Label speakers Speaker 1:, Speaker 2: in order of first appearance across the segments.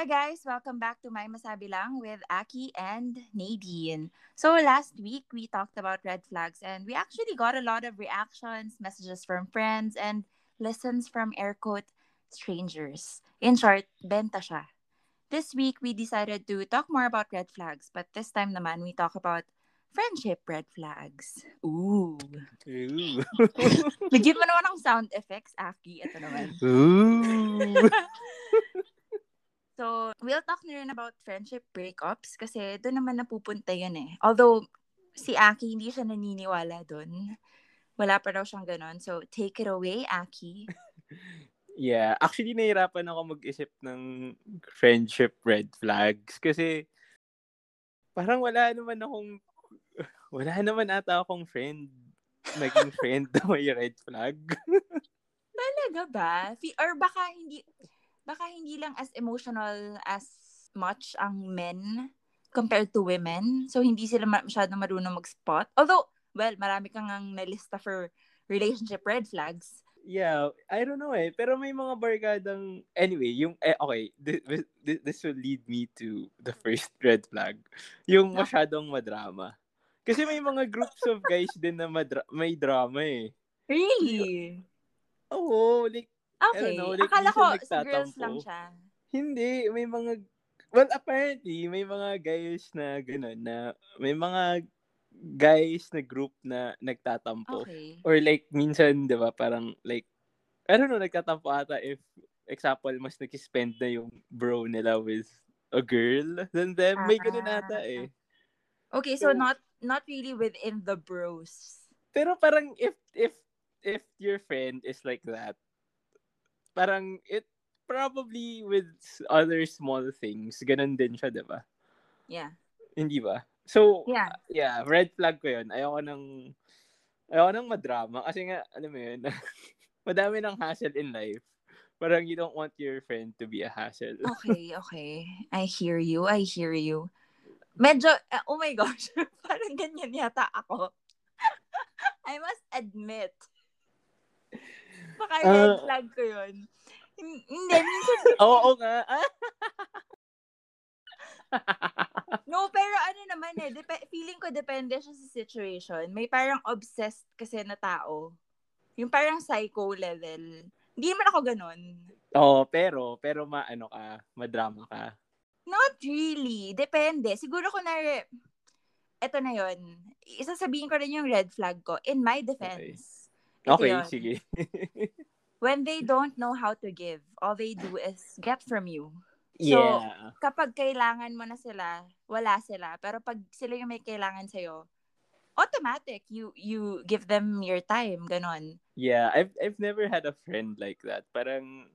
Speaker 1: Hi guys, welcome back to My Masabi Lang with Aki and Nadine. So last week we talked about red flags and we actually got a lot of reactions, messages from friends and listens from air quote strangers. In short, benta siya. This week we decided to talk more about red flags, but this time naman we talk about friendship red flags. Ooh.
Speaker 2: Ooh.
Speaker 1: Bigyan mo naman ng sound effects, Aki. Ito naman.
Speaker 2: Ooh.
Speaker 1: So, we'll talk na rin about friendship breakups kasi doon naman napupunta yun eh. Although, si Aki hindi siya naniniwala doon. Wala pa raw siyang ganon. So, take it away, Aki.
Speaker 2: yeah, actually nahirapan ako mag-isip ng friendship red flags kasi parang wala naman akong wala naman ata akong friend naging friend na may red flag.
Speaker 1: Talaga ba? Or baka hindi baka hindi lang as emotional as much ang men compared to women. So, hindi sila ma- masyadong marunong mag-spot. Although, well, marami kang ang nalista for relationship red flags.
Speaker 2: Yeah, I don't know eh. Pero may mga barkadang... Anyway, yung... Eh, okay, this, this, this will lead me to the first red flag. Yung masyadong madrama. Kasi may mga groups of guys din na madra- may drama eh.
Speaker 1: Really?
Speaker 2: Oo, like,
Speaker 1: Okay.
Speaker 2: know, like,
Speaker 1: Akala ko, girls lang siya.
Speaker 2: Hindi, may mga well apparently may mga guys na gano'n na may mga guys na group na nagtatampo
Speaker 1: Okay.
Speaker 2: or like minsan 'di ba parang like I don't know nagtatampo ata if example mas nag-spend na yung bro nila with a girl then then may ganun ata eh
Speaker 1: Okay, so
Speaker 2: So-
Speaker 1: not not really within the bros.
Speaker 2: pero parang if if if your friend is like that parang it probably with other small things ganun din siya 'di ba
Speaker 1: Yeah.
Speaker 2: Hindi ba? So,
Speaker 1: Yeah.
Speaker 2: yeah, red flag ko yun. Ayoko nang, ayoko nang madrama. Kasi nga, alam mo yun, madami ng hassle in life. Parang you don't want your friend to be a hassle.
Speaker 1: Okay, okay. I hear you. I hear you. Medyo, uh, oh my gosh, parang ganyan yata ako. I must admit. Baka red
Speaker 2: Ah.
Speaker 1: flag ko yun. Hin- Hindi, minsan,
Speaker 2: Oo nga.
Speaker 1: no, pero ano naman eh, dep- feeling ko depende siya sa situation. May parang obsessed kasi na tao. Yung parang psycho level. Hindi naman ako ganun.
Speaker 2: Oo, pero, pero maano ka, madrama ka.
Speaker 1: Not really. Depende. Siguro ko na, eto na yon Isasabihin ko rin yung red flag ko. In my defense. Ito
Speaker 2: Okay,
Speaker 1: yun.
Speaker 2: sige.
Speaker 1: When they don't know how to give, all they do is get from you. So,
Speaker 2: yeah.
Speaker 1: Kapag kailangan mo na sila, wala sila. Pero pag sila yung may kailangan sa'yo, automatic, you you give them your time, ganon.
Speaker 2: Yeah, I've I've never had a friend like that. Parang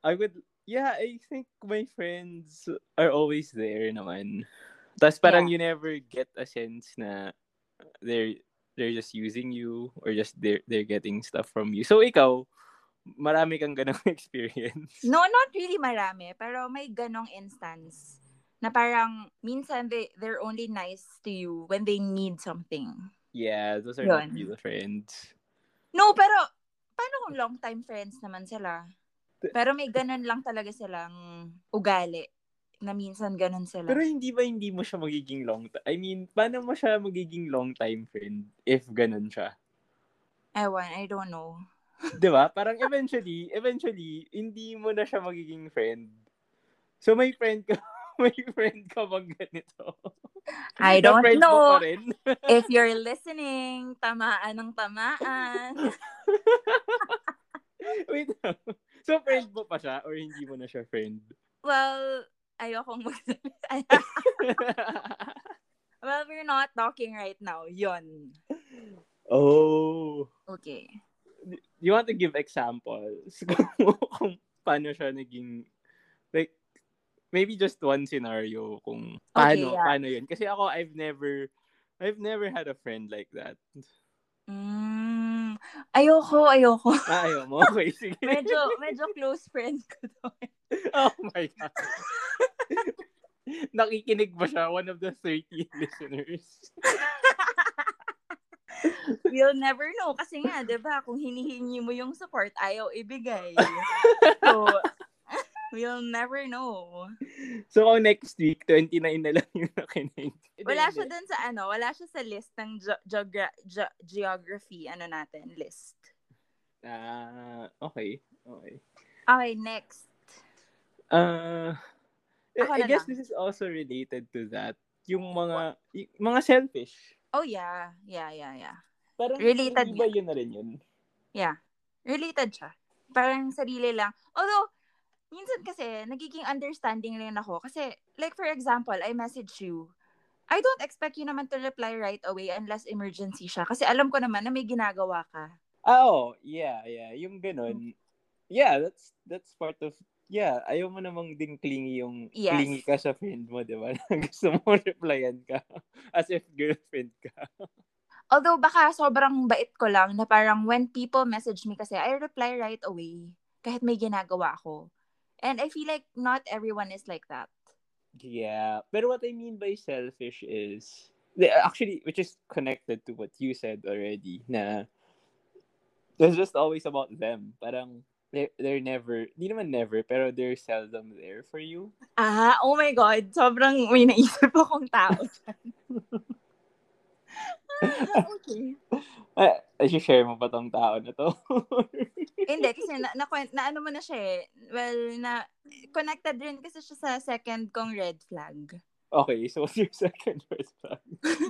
Speaker 2: I would yeah, I think my friends are always there naman. Tapos parang
Speaker 1: Yeah.
Speaker 2: you never get a sense na they're they're just using you or just they're they're getting stuff from you. So ikaw, marami kang ganong experience.
Speaker 1: No, not really marami, pero may ganong instance na parang minsan they, they're only nice to you when they need something.
Speaker 2: Yeah, those are not
Speaker 1: Yun.
Speaker 2: real friends.
Speaker 1: No, pero paano kung long time friends naman sila? Pero may ganon lang talaga silang ugali na minsan ganon sila.
Speaker 2: Pero hindi ba hindi mo siya magiging long time? I mean, paano mo siya magiging long time friend if ganun siya?
Speaker 1: Ewan, I don't know.
Speaker 2: 'Di ba? Parang eventually, eventually hindi mo na siya magiging friend. So may friend ka, may friend ka bang ganito?
Speaker 1: I don't know. If you're listening, tamaan ng tamaan.
Speaker 2: Wait. So friend mo pa siya or hindi mo na siya friend?
Speaker 1: Well, ayokong magsalita. well, we're not talking right now. Yon.
Speaker 2: oh.
Speaker 1: Okay.
Speaker 2: You want to give examples kung, kung paano siya naging like maybe just one scenario kung paano
Speaker 1: yeah.
Speaker 2: paano yun kasi ako I've never I've never had a friend like that.
Speaker 1: Mm, ayoko, ayoko.
Speaker 2: Ah, ayaw mo. Okay, sige.
Speaker 1: medyo, medyo close friend ko to.
Speaker 2: Oh my God. Nakikinig ba siya? One of the 30 listeners.
Speaker 1: We'll never know. Kasi nga, di ba, kung hinihingi mo yung support, ayaw ibigay. So, We'll never know.
Speaker 2: So, kung next week, 29 na lang yung nakinig.
Speaker 1: Wala siya dun sa ano, wala siya sa list ng ge- geogra- ge- geography, ano natin, list.
Speaker 2: Ah, okay. Okay.
Speaker 1: Okay, next.
Speaker 2: Uh, I, I guess
Speaker 1: lang.
Speaker 2: this is also related to that. Yung mga, y- mga selfish.
Speaker 1: Oh, yeah. Yeah, yeah, yeah.
Speaker 2: Parang,
Speaker 1: Related
Speaker 2: ba yun na rin yun?
Speaker 1: Yeah. Related siya. Parang sarili lang. Although, minsan kasi, nagiging understanding rin ako. Kasi, like for example, I message you. I don't expect you naman to reply right away unless emergency siya. Kasi alam ko naman na may ginagawa ka.
Speaker 2: Ah, oh, yeah, yeah. Yung ganun. Yeah, that's that's part of Yeah, ayaw mo namang din clingy yung
Speaker 1: Yes.
Speaker 2: clingy ka sa friend mo, di ba? Gusto mo replyan ka as if girlfriend ka.
Speaker 1: Although baka sobrang bait ko lang na parang when people message me kasi, I reply right away. Kahit may ginagawa ako. And I feel like not everyone is like that.
Speaker 2: Yeah. Pero what I mean by selfish is actually which is connected to what you said already na it's just always about them. Parang they're, they're never, di naman never, pero they're seldom there for you.
Speaker 1: Ah, oh my God. Sobrang may naisip akong tao ah, okay.
Speaker 2: Ah, share mo pa tong tao na to?
Speaker 1: Hindi, kasi na, na, na ano mo na siya eh. Well, na, connected rin kasi siya sa second kong red flag.
Speaker 2: okay, so what's your second red flag?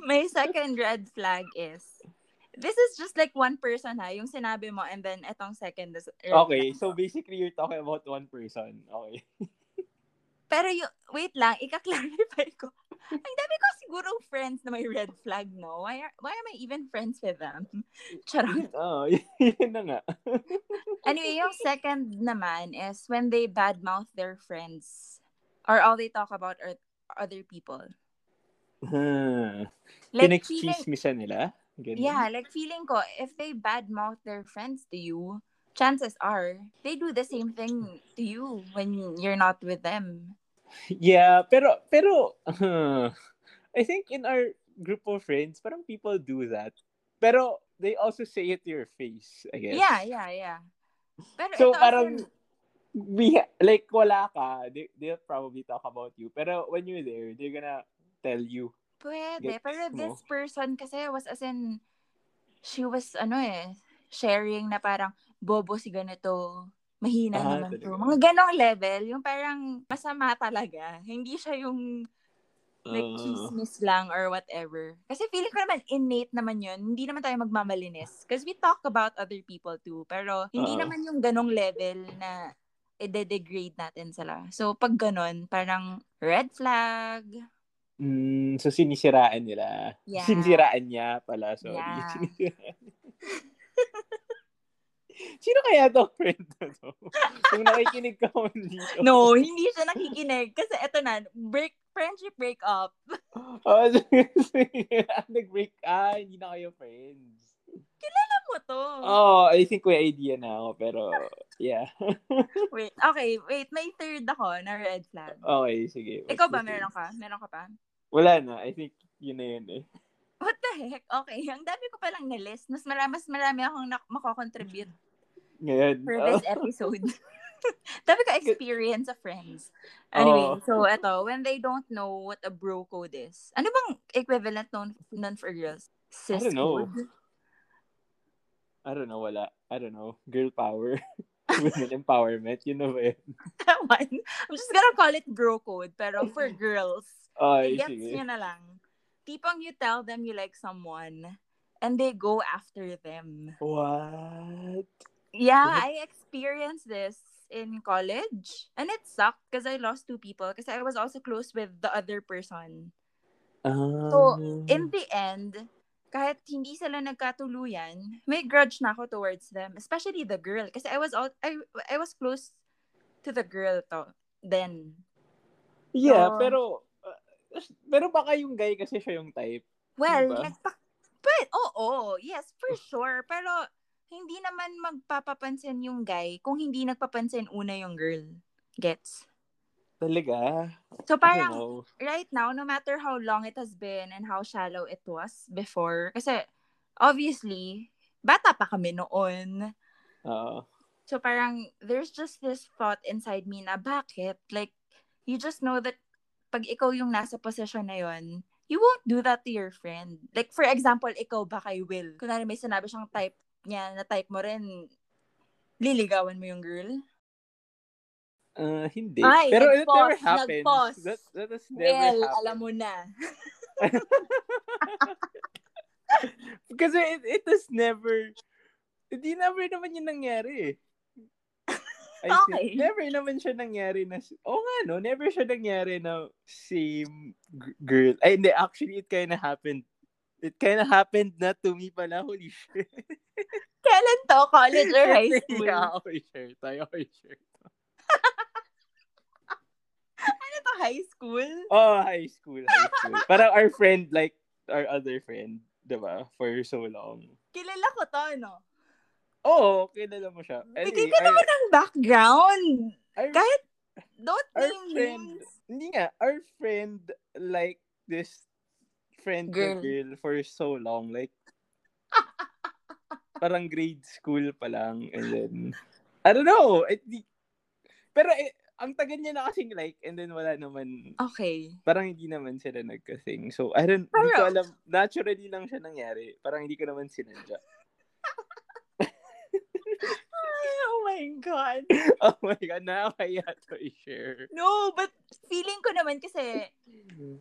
Speaker 1: My second red flag is, this is just like one person ha, yung sinabi mo, and then etong second is red
Speaker 2: Okay, so basically you're talking about one person. Okay.
Speaker 1: Pero yung, wait lang, ika-clarify ko. Ang dami ko sigurong friends na may red flag, no? Why, are, why am I even friends with them? Charot.
Speaker 2: Oh, yun na nga.
Speaker 1: Anyway, yung second naman is when they badmouth their friends or all they talk about are other people.
Speaker 2: Hmm.
Speaker 1: Like feeling,
Speaker 2: Pinag-chismisan nila? Ganun?
Speaker 1: yeah, like feeling ko, if they badmouth their friends to you, chances are they do the same thing to you when you're not with them.
Speaker 2: Yeah, pero pero uh, I think in our group of friends, parang people do that. Pero they also say it to your face, I guess.
Speaker 1: Yeah, yeah, yeah. Pero
Speaker 2: So parang
Speaker 1: also-
Speaker 2: we like wala ka, they, they'll probably talk about you. Pero when you're there, they're gonna tell you.
Speaker 1: Pwede.
Speaker 2: Gets
Speaker 1: Pero
Speaker 2: mo?
Speaker 1: this person kasi was as in, she was, ano eh, sharing na parang, bobo si ganito, mahina
Speaker 2: Ah,
Speaker 1: naman to. Mga ganong level, yung parang masama talaga. Hindi siya yung like
Speaker 2: Uh,
Speaker 1: chismis lang or whatever. Kasi feeling ko naman innate naman yun. Hindi naman tayo magmamalinis. Because we talk about other people too. Pero hindi
Speaker 2: Oo.
Speaker 1: naman yung ganong level na i-degrade natin sila. So, pag ganon, parang red flag.
Speaker 2: Mm, so sinisiraan nila.
Speaker 1: Yeah.
Speaker 2: Sinisiraan niya pala, sorry.
Speaker 1: Yeah.
Speaker 2: Sinisiraan. Sino kaya to friend na to? Kung nakikinig ka mo dito.
Speaker 1: No, hindi siya nakikinig. Kasi eto na, break, friendship break up.
Speaker 2: Oh, nag-break. Ah, hindi na kayo friends.
Speaker 1: Alam mo to.
Speaker 2: Oh, I think may idea na ako, pero yeah.
Speaker 1: Wait, okay, wait. May third ako na red flag.
Speaker 2: okay, sige.
Speaker 1: Ikaw ba, meron ka? Meron ka pa?
Speaker 2: Wala na. I think yun na yun eh.
Speaker 1: What the heck? Okay, ang dami ko palang na-list. Mas marami, mas marami akong nak- makakontribute
Speaker 2: Ngayon.
Speaker 1: for
Speaker 2: oh,
Speaker 1: this episode. dami ko experience of friends. Anyway,
Speaker 2: Oo.
Speaker 1: so eto, when they don't know what a bro code is. Ano bang equivalent nun, nun for girls? Sis
Speaker 2: don't know.
Speaker 1: code?
Speaker 2: I don't know, wala. I don't know. Girl power. Women empowerment. Yun na ba yun?
Speaker 1: One. I'm just gonna call it bro code, pero for girls.
Speaker 2: Ay,
Speaker 1: Gets
Speaker 2: sige.
Speaker 1: nyo na lang. Tipong you tell them you like someone, and they go after them.
Speaker 2: What?
Speaker 1: Yeah? I experienced this in college. And it sucked because I lost two people because I was also close with the other person.
Speaker 2: Ah.
Speaker 1: In the end, kahit hindi sila nagkatuluyan, may grudge na ako towards them. Especially the girl. Kasi I was all, I, I was close to the girl to then.
Speaker 2: yeah,
Speaker 1: so-
Speaker 2: pero uh, pero baka yung guy kasi siya yung type.
Speaker 1: Well,
Speaker 2: Diba?
Speaker 1: nagpa- but, oo, yes, for sure. Pero, hindi naman magpapapansin yung guy kung hindi nagpapansin una yung girl. Gets?
Speaker 2: Talaga?
Speaker 1: So, parang, right now, no matter how long it has been and how shallow it was before, kasi, obviously, bata pa kami noon.
Speaker 2: Oo.
Speaker 1: So parang there's just this thought inside me na bakit? Like, you just know that pag ikaw yung nasa position na yon, you won't do that to your friend. Like, for example, ikaw ba kay Will? Kunwari may sinabi siyang type niya na type mo rin, liligawan mo yung girl?
Speaker 2: Uh, hindi.
Speaker 1: Ay,
Speaker 2: Pero it never happens.
Speaker 1: nag-pause.
Speaker 2: That, that has never
Speaker 1: Well,
Speaker 2: happened.
Speaker 1: alam mo na.
Speaker 2: Kasi it, it has never, hindi never naman yun nangyari eh. I
Speaker 1: Okay.
Speaker 2: think, never naman siya nangyari na, oh nga no, never siya nangyari na same g- girl. Ay, hindi, actually, it kinda happened. It kinda happened na to me pala, holy shit.
Speaker 1: Kailan to? College or high school?
Speaker 2: yeah, okay, sure. Tayo, okay, sure.
Speaker 1: Ano to, high school?
Speaker 2: Oh, high school, high school. Parang our friend, like, our other friend, diba, for so long.
Speaker 1: Kilala ko to, no?
Speaker 2: Oo, oh, kilala mo siya.
Speaker 1: Bigay
Speaker 2: Anyway,
Speaker 1: ka
Speaker 2: our-
Speaker 1: naman ng background.
Speaker 2: our-
Speaker 1: Kahit, don't
Speaker 2: our
Speaker 1: name
Speaker 2: friend,
Speaker 1: names.
Speaker 2: hindi nga, our friend like this friend
Speaker 1: Girl.
Speaker 2: girl. for so long. Like, parang grade school pa lang. And then, I don't know. It, di, pero eh, ang tagal niya na kasing like, and then wala naman,
Speaker 1: Okay.
Speaker 2: parang hindi naman sila nagkasing. So, I don't, hindi ko alam, naturally lang siya nangyari. Parang hindi ko naman sinadya.
Speaker 1: Oh my God.
Speaker 2: oh my God, nakakaya to i-share.
Speaker 1: No, but feeling ko naman kasi,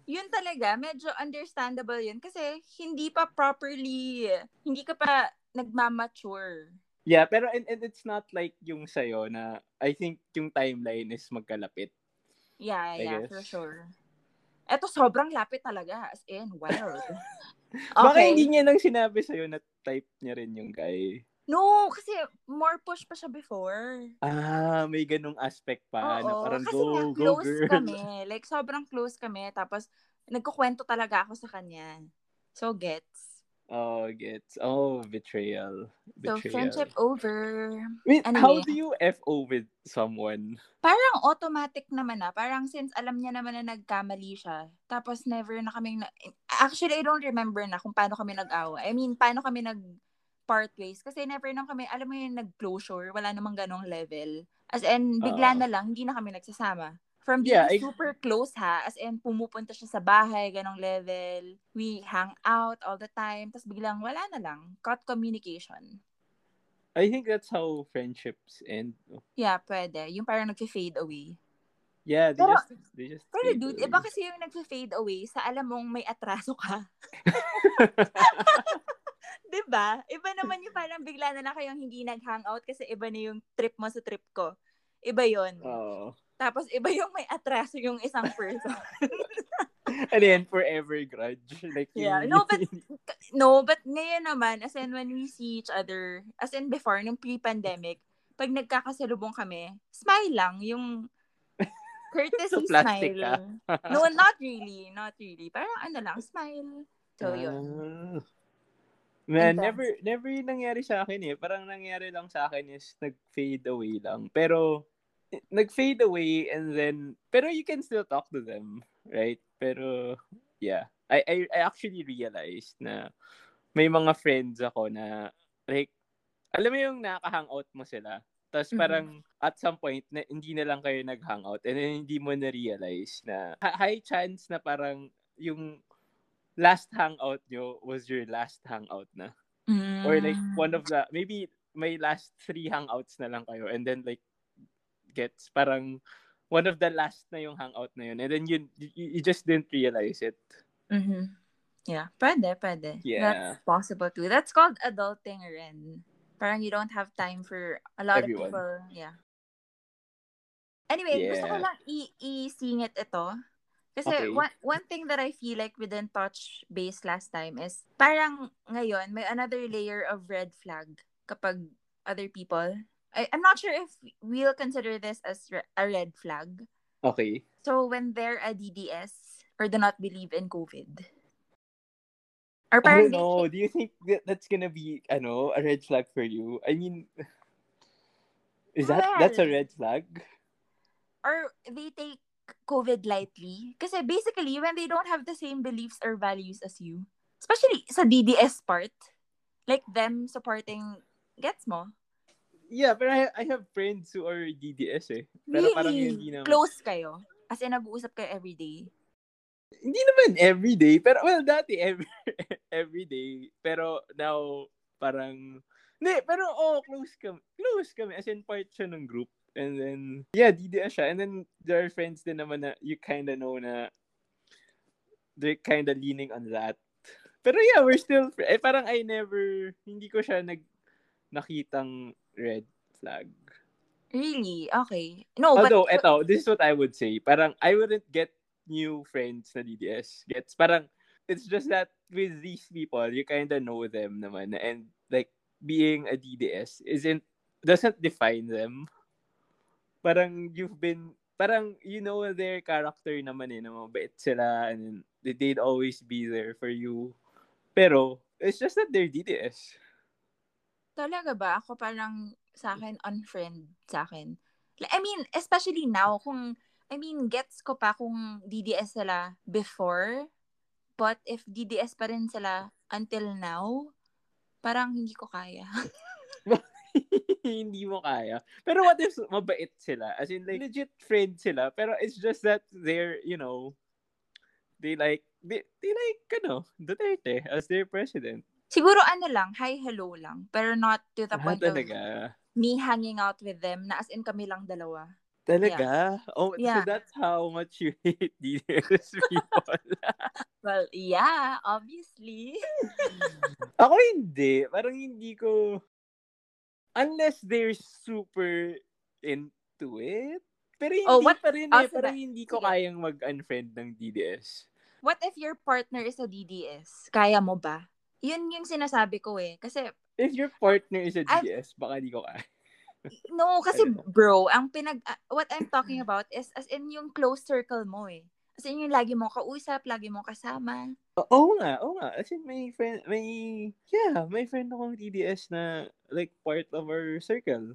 Speaker 1: yun talaga, medyo understandable yun. Kasi hindi pa properly, hindi ka pa nagmamature.
Speaker 2: Yeah, pero and, and it's not like yung sa'yo na I think yung timeline is magkalapit.
Speaker 1: Yeah,
Speaker 2: I
Speaker 1: yeah,
Speaker 2: guess.
Speaker 1: for sure. Eto, sobrang lapit talaga. As in, wild.
Speaker 2: Baka
Speaker 1: Okay.
Speaker 2: hindi niya nang sinabi sa'yo na type niya rin yung guy.
Speaker 1: No, kasi more push pa siya before.
Speaker 2: Ah, may ganong aspect pa na
Speaker 1: Oo,
Speaker 2: parang
Speaker 1: kasi
Speaker 2: go,
Speaker 1: nga,
Speaker 2: go
Speaker 1: close
Speaker 2: girl.
Speaker 1: kami. Like, sobrang close kami. Tapos, nagkukwento talaga ako sa kanya. So, gets.
Speaker 2: Oh, gets. Oh, betrayal.
Speaker 1: So,
Speaker 2: Betrayal.
Speaker 1: friendship over.
Speaker 2: Wait, how
Speaker 1: Anyway.
Speaker 2: do you FO with someone?
Speaker 1: Parang automatic naman na. Parang since alam niya naman na nagkamali siya. Tapos, never na kaming... Na- Actually, I don't remember na kung paano kami nag-awa. I mean, paano kami nag part ways. Kasi never na kami, alam mo yung nag-closure, wala namang ganong level. As in, bigla
Speaker 2: Oo.
Speaker 1: na lang, hindi na kami nagsasama. From being
Speaker 2: Yeah, I-
Speaker 1: super close ha, as in, pumupunta siya sa bahay, ganong level. We hang out all the time. Tapos biglang wala na lang. Cut communication.
Speaker 2: I think that's how friendships end.
Speaker 1: Yeah, pwede. Yung parang nag-fade away.
Speaker 2: Yeah, they
Speaker 1: Pero-
Speaker 2: just they just
Speaker 1: Pero
Speaker 2: fade
Speaker 1: dude,
Speaker 2: away.
Speaker 1: iba kasi yung nag-fade away sa alam mong may atraso ka. 'Di ba? Iba naman yung parang bigla na lang kayong hindi nag-hangout kasi iba na yung trip mo sa trip ko. Iba yon.
Speaker 2: Oo.
Speaker 1: Tapos iba yung may atraso yung isang person.
Speaker 2: And then forever grudge. Like
Speaker 1: Yeah. No, but no, but ngayon naman, as in when we see each other, as in before, nung pre-pandemic, pag nagkakasalubong kami, smile lang, yung courtesy
Speaker 2: So
Speaker 1: smile. no, not really, not really. Parang ano lang, smile. So, yun.
Speaker 2: Ah. Man,
Speaker 1: Intense.
Speaker 2: never never nangyari sa akin eh. Parang nangyari lang sa akin is nag-fade away lang. Pero nag-fade away and then pero you can still talk to them, right? Pero yeah, I I, I actually realized na may mga friends ako na like alam mo yung nakaka-hangout mo sila. Tapos
Speaker 1: Mhm.
Speaker 2: parang at some point na hindi na lang kayo nag-hangout and then hindi mo na ha- high chance na parang yung last hangout nyo was your last hangout na. Or like
Speaker 1: Mm.
Speaker 2: one of the, maybe may last three hangouts na lang kayo and then like gets parang one of the last na yung hangout na yun and then you, you, you just didn't realize it.
Speaker 1: Mhm. Yeah, pwede, pwede.
Speaker 2: Yeah.
Speaker 1: That's possible too. That's called adulting rin. Parang you don't have time for a lot
Speaker 2: Everyone.
Speaker 1: of people. Yeah. Anyway, gusto ko
Speaker 2: Yeah.
Speaker 1: lang i- i-singit ito. Kasi
Speaker 2: Okay.
Speaker 1: one, one thing that I feel like we didn't touch base last time is parang ngayon may another layer of red flag kapag other people. I, I'm not sure if we'll consider this as re- a red flag.
Speaker 2: Okay.
Speaker 1: So when they're a DDS or do not believe in COVID. Or
Speaker 2: I don't know. Do you think that that's gonna be, I know, a red flag for you? I mean, is that, that's a red flag?
Speaker 1: or they take COVID lightly. Because eh, basically, when they don't have the same beliefs or values as you, especially sa DDS part, like them supporting, gets mo?
Speaker 2: Yeah, pero I, I have friends who are DDS eh. Pero
Speaker 1: really?
Speaker 2: parang hindi naman.
Speaker 1: Close kayo? As in, nag-uusap kayo everyday?
Speaker 2: Hindi naman everyday, pero well, dati every, everyday. Pero now, parang, hindi, pero oh, close kami. Close kami, as in part siya ng group. And then, yeah, DDS siya. And then, there are friends din naman na you kinda know na they're kinda leaning on that. Pero yeah, we're still, eh, parang I never, hindi ko siya nag, nakitang red flag.
Speaker 1: Really? Okay. No,
Speaker 2: Although,
Speaker 1: but...
Speaker 2: eto, this is what I would say. Parang, I wouldn't get new friends na DDS. Gets, parang, it's just that with these people, you kinda know them naman. And, like, being a DDS isn't, doesn't define them. Parang, you've been, parang, you know their character naman eh, na mabait sila, and they'd always be there for you. Pero, it's just that they're DDS.
Speaker 1: Talaga ba? Ako parang sa akin, unfriend sa akin. I mean, especially now, kung, I mean, gets ko pa kung DDS sila before, but if DDS pa rin sila until now, parang hindi ko kaya.
Speaker 2: hindi mo kaya. Pero what if mabait sila? As in, like, legit friend sila. Pero it's just that they're, you know, they like, they, they like, ano, Duterte as their president.
Speaker 1: Siguro ano lang, hi, hello lang. Pero not to the
Speaker 2: Ah,
Speaker 1: point
Speaker 2: talaga?
Speaker 1: of me hanging out with them na as in kami lang dalawa.
Speaker 2: Talaga? Oh,
Speaker 1: Yeah.
Speaker 2: so that's how much you hate DDS people.
Speaker 1: Well, yeah, obviously.
Speaker 2: Ako hindi. Parang hindi ko... Unless they're super into it. Pero hindi
Speaker 1: Oh, what-
Speaker 2: pa rin
Speaker 1: oh,
Speaker 2: eh. Parang
Speaker 1: sige.
Speaker 2: hindi ko kayang mag-unfriend ng DDS.
Speaker 1: What if your partner is a DDS? Kaya mo ba? Yun yung sinasabi ko eh. Kasi,
Speaker 2: If your partner is a
Speaker 1: I'm-
Speaker 2: DDS, baka di ko kaya.
Speaker 1: no, kasi
Speaker 2: Ano?
Speaker 1: bro, ang pinag, ah, what I'm talking about is as in yung close circle mo eh. As in yung lagi mo kausap, lagi mo kasama.
Speaker 2: Oo nga, oo nga. As in, may friend, may, yeah, may friend akong DDS na, like, part of our circle.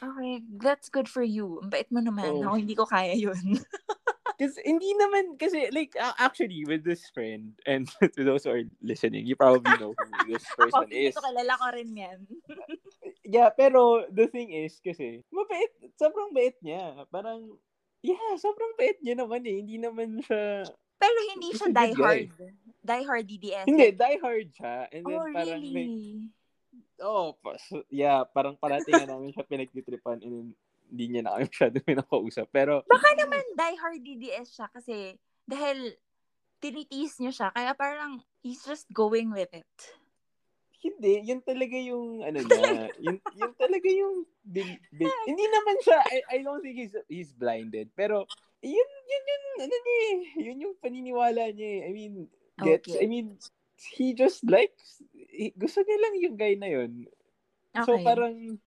Speaker 1: Okay, that's good for you. Ang bait mo naman.
Speaker 2: Oh.
Speaker 1: Ako, hindi ko kaya yun.
Speaker 2: Kasi, hindi naman, kasi, like, actually, with this friend, and to those who are listening, you probably know who this person
Speaker 1: hindi
Speaker 2: is.
Speaker 1: ko kilala ko rin yan.
Speaker 2: Yeah, pero the thing is, kasi, mabait, sobrang bait niya. Parang, yeah, sobrang bait niya naman eh. Hindi naman siya,
Speaker 1: Pero hindi siya die hard. Die hard DDS.
Speaker 2: hindi, die hard siya. And then
Speaker 1: Oh,
Speaker 2: parang may,
Speaker 1: really?
Speaker 2: oh, pas- yeah, parang parating na namin siya pinagtitripan and then, hindi niya na kami masyado pinakausap. Pero,
Speaker 1: Baka naman die hard DDS siya kasi dahil tinitiis niya siya. Kaya parang he's just going with it.
Speaker 2: hindi, yun talaga yung, ano niya, yun, yun talaga yung, big, big, hindi naman siya, I, I don't think he's, he's blinded, pero, yun, yun, yun, ano niya eh, yun yung paniniwala niya eh. I mean, gets,
Speaker 1: Okay.
Speaker 2: I mean, he just likes, he, gusto niya lang yung guy na yun. So
Speaker 1: Okay.
Speaker 2: parang,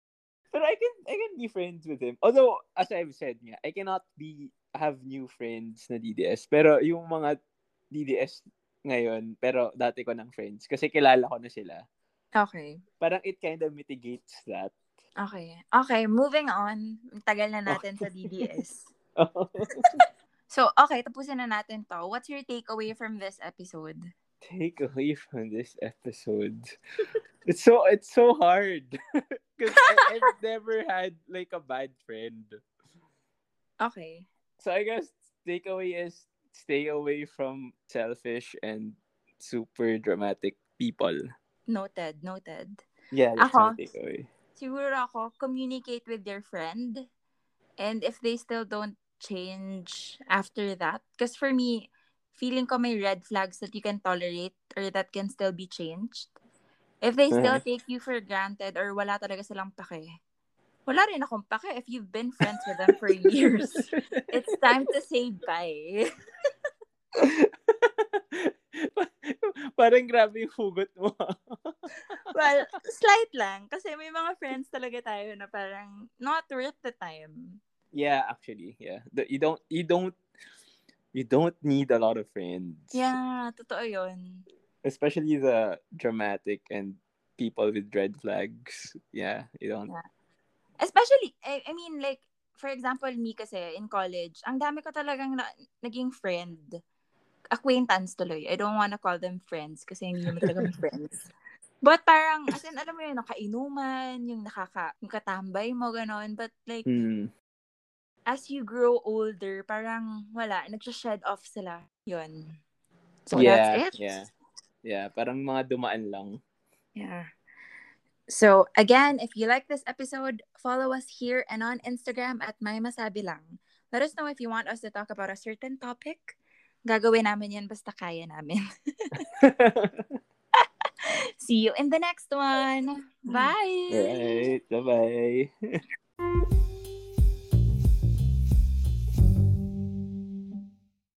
Speaker 2: pero I can, I can be friends with him. Although, as I've said nga, I cannot be, have new friends na DDS. Pero yung mga DDS ngayon, pero dati ko ng friends, kasi kilala ko na sila.
Speaker 1: Okay.
Speaker 2: Parang it kind of mitigates that.
Speaker 1: Okay. Okay, moving on. Tagal na natin sa DDS. So, okay, tapusin na natin to. What's your takeaway from this episode?
Speaker 2: Take away from this episode. it's so it's so hard. Because I've never had like a bad friend.
Speaker 1: Okay.
Speaker 2: So I guess takeaway is stay away from selfish and super dramatic people.
Speaker 1: Noted, noted.
Speaker 2: Yeah, that's
Speaker 1: Ako?
Speaker 2: my uh-huh. takeaway.
Speaker 1: Siguro ako, communicate with your friend. And if they still don't change after that, because for me, feeling ko may red flags that you can tolerate or that can still be changed. If they still take you for granted or wala talaga silang pake, wala rin akong pake if you've been friends with them for years. It's time to say bye.
Speaker 2: Parang grabe yung hugot mo.
Speaker 1: well, slight lang. Kasi may mga friends talaga tayo na parang not worth the time.
Speaker 2: yeah, actually, yeah. You don't you don't you don't need a lot of friends.
Speaker 1: Yeah, totoo yun.
Speaker 2: Especially the dramatic and people with red flags. Yeah, you don't.
Speaker 1: Yeah. Especially, I, I mean, like, for example, me kasi in college, ang dami ko talagang na, naging friend. Acquaintance tuloy. I don't wanna call them friends kasi hindi naman talaga friends. But parang, as in, alam mo yun, nakainuman, yung nakaka, yung katambay mo, gano'n. But like,
Speaker 2: Mm.
Speaker 1: as you grow older, parang wala, nagsha-shed off sila. Yun. So
Speaker 2: yeah,
Speaker 1: that's it.
Speaker 2: yeah. Yeah, parang mga dumaan lang.
Speaker 1: Yeah. So again, if you like this episode, follow us here and on Instagram at May Masabi Lang. Let us know if you want us to talk about a certain topic. Gagawin namin yan basta kaya namin. See you in the next one. Bye.
Speaker 2: Alright, bye-bye.